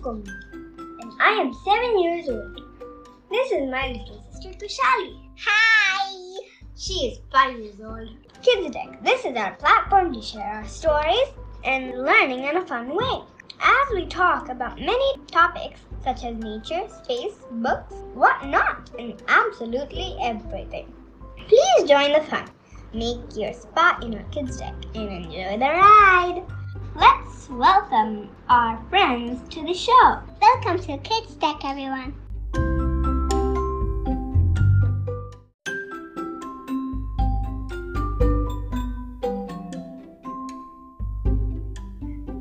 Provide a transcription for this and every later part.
and I am 7 years old. This is my little sister Tushali. Hi! She is 5 years old. Kids Deck, this is our platform to share our stories and learning in a fun way. As we talk about many topics such as nature, space, books, whatnot, and absolutely everything. Please join the fun. Make your spot in our kids' deck and enjoy the ride. Let's welcome our friends to the show. Welcome to Kids Deck, everyone.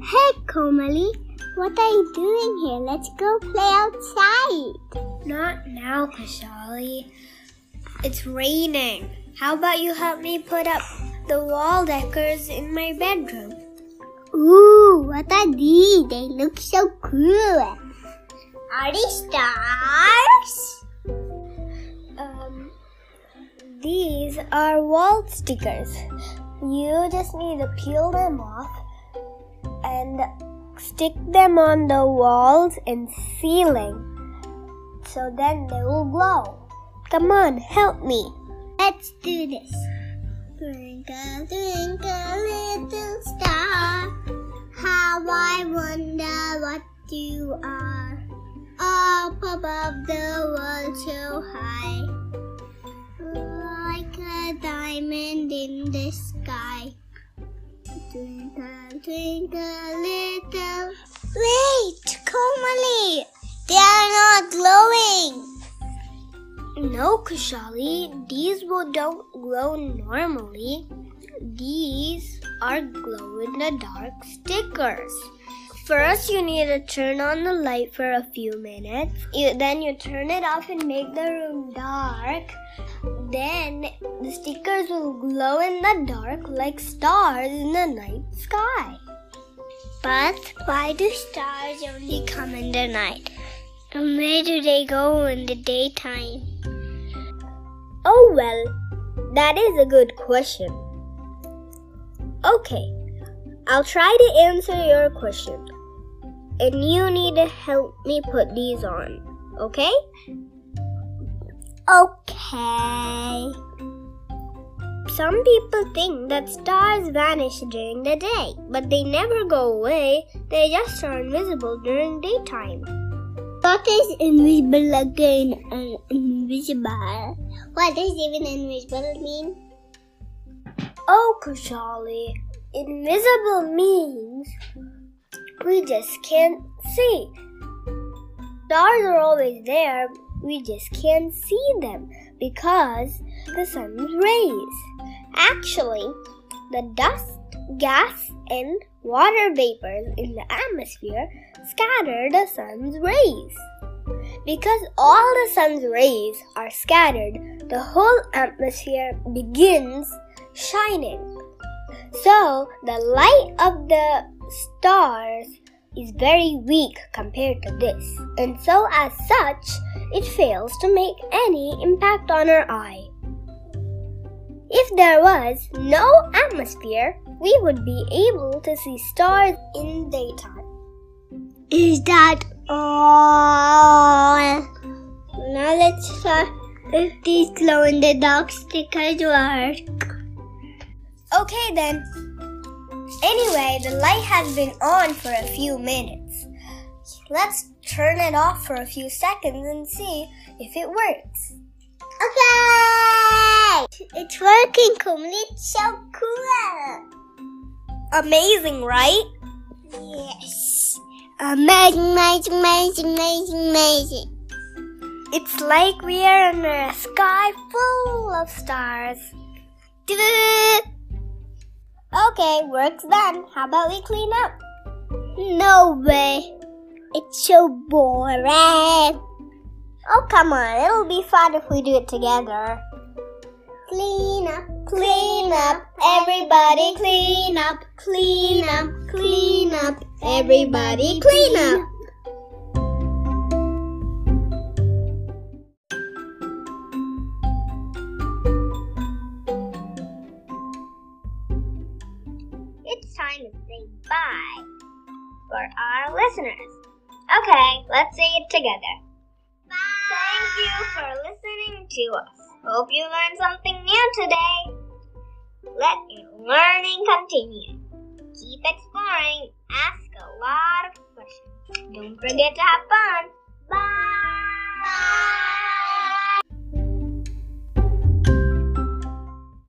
Hey, Komali, what are you doing here? Let's go play outside. Not now, Kushali. It's raining. How about you help me put up the wall deckers in my bedroom? Ooh, what are these? They look so cool. Are these stars? Um, these are wall stickers. You just need to peel them off and stick them on the walls and ceiling. So then they will glow. Come on, help me. Let's do this. Twinkle, twinkle, you are. Up above the world so high, like a diamond in the sky. Twinkle, twinkle, little. Wait, Komali, they are not glowing. No, Kushali, these will don't glow normally. These are glow in the dark stickers. First, you need to turn on the light for a few minutes. You, then you turn it off and make the room dark. Then the stickers will glow in the dark like stars in the night sky. But why do stars only come in the night? And where do they go in the daytime? Oh well, that is a good question. Okay, I'll try to answer your question. And you need to help me put these on, okay? Okay. Some people think that stars vanish during the day, but they never go away. They just are invisible during daytime. What is invisible again and invisible? What does even invisible mean? Oh, Kushali, invisible means we just can't see. Stars are always there, we just can't see them because the sun's rays. Actually, the dust, gas, and water vapors in the atmosphere scatter the sun's rays. Because all the sun's rays are scattered, the whole atmosphere begins shining. So, the light of the stars is very weak compared to this, and so as such, it fails to make any impact on our eye. If there was no atmosphere, we would be able to see stars in daytime. Is that all? Now let's try if these glow in the dark stickers work. Okay then. Anyway, the light has been on for a few minutes. Let's turn it off for a few seconds and see if it works. Okay! It's working, Kumli. It's so cool. Amazing, right? Yes. Amazing, amazing, amazing, amazing, amazing. It's like we are under a sky full of stars. Okay, work's done. How about we clean up? No way. It's so boring. Oh, come on. It'll be fun if we do it together. Clean up, Clean up, everybody clean up, clean up, clean up, everybody clean up. For our listeners. Okay, let's say it together. Bye. Thank you for listening to us. Hope you learned something new today. Let your learning continue. Keep exploring. Ask a lot of questions. Don't forget to have fun.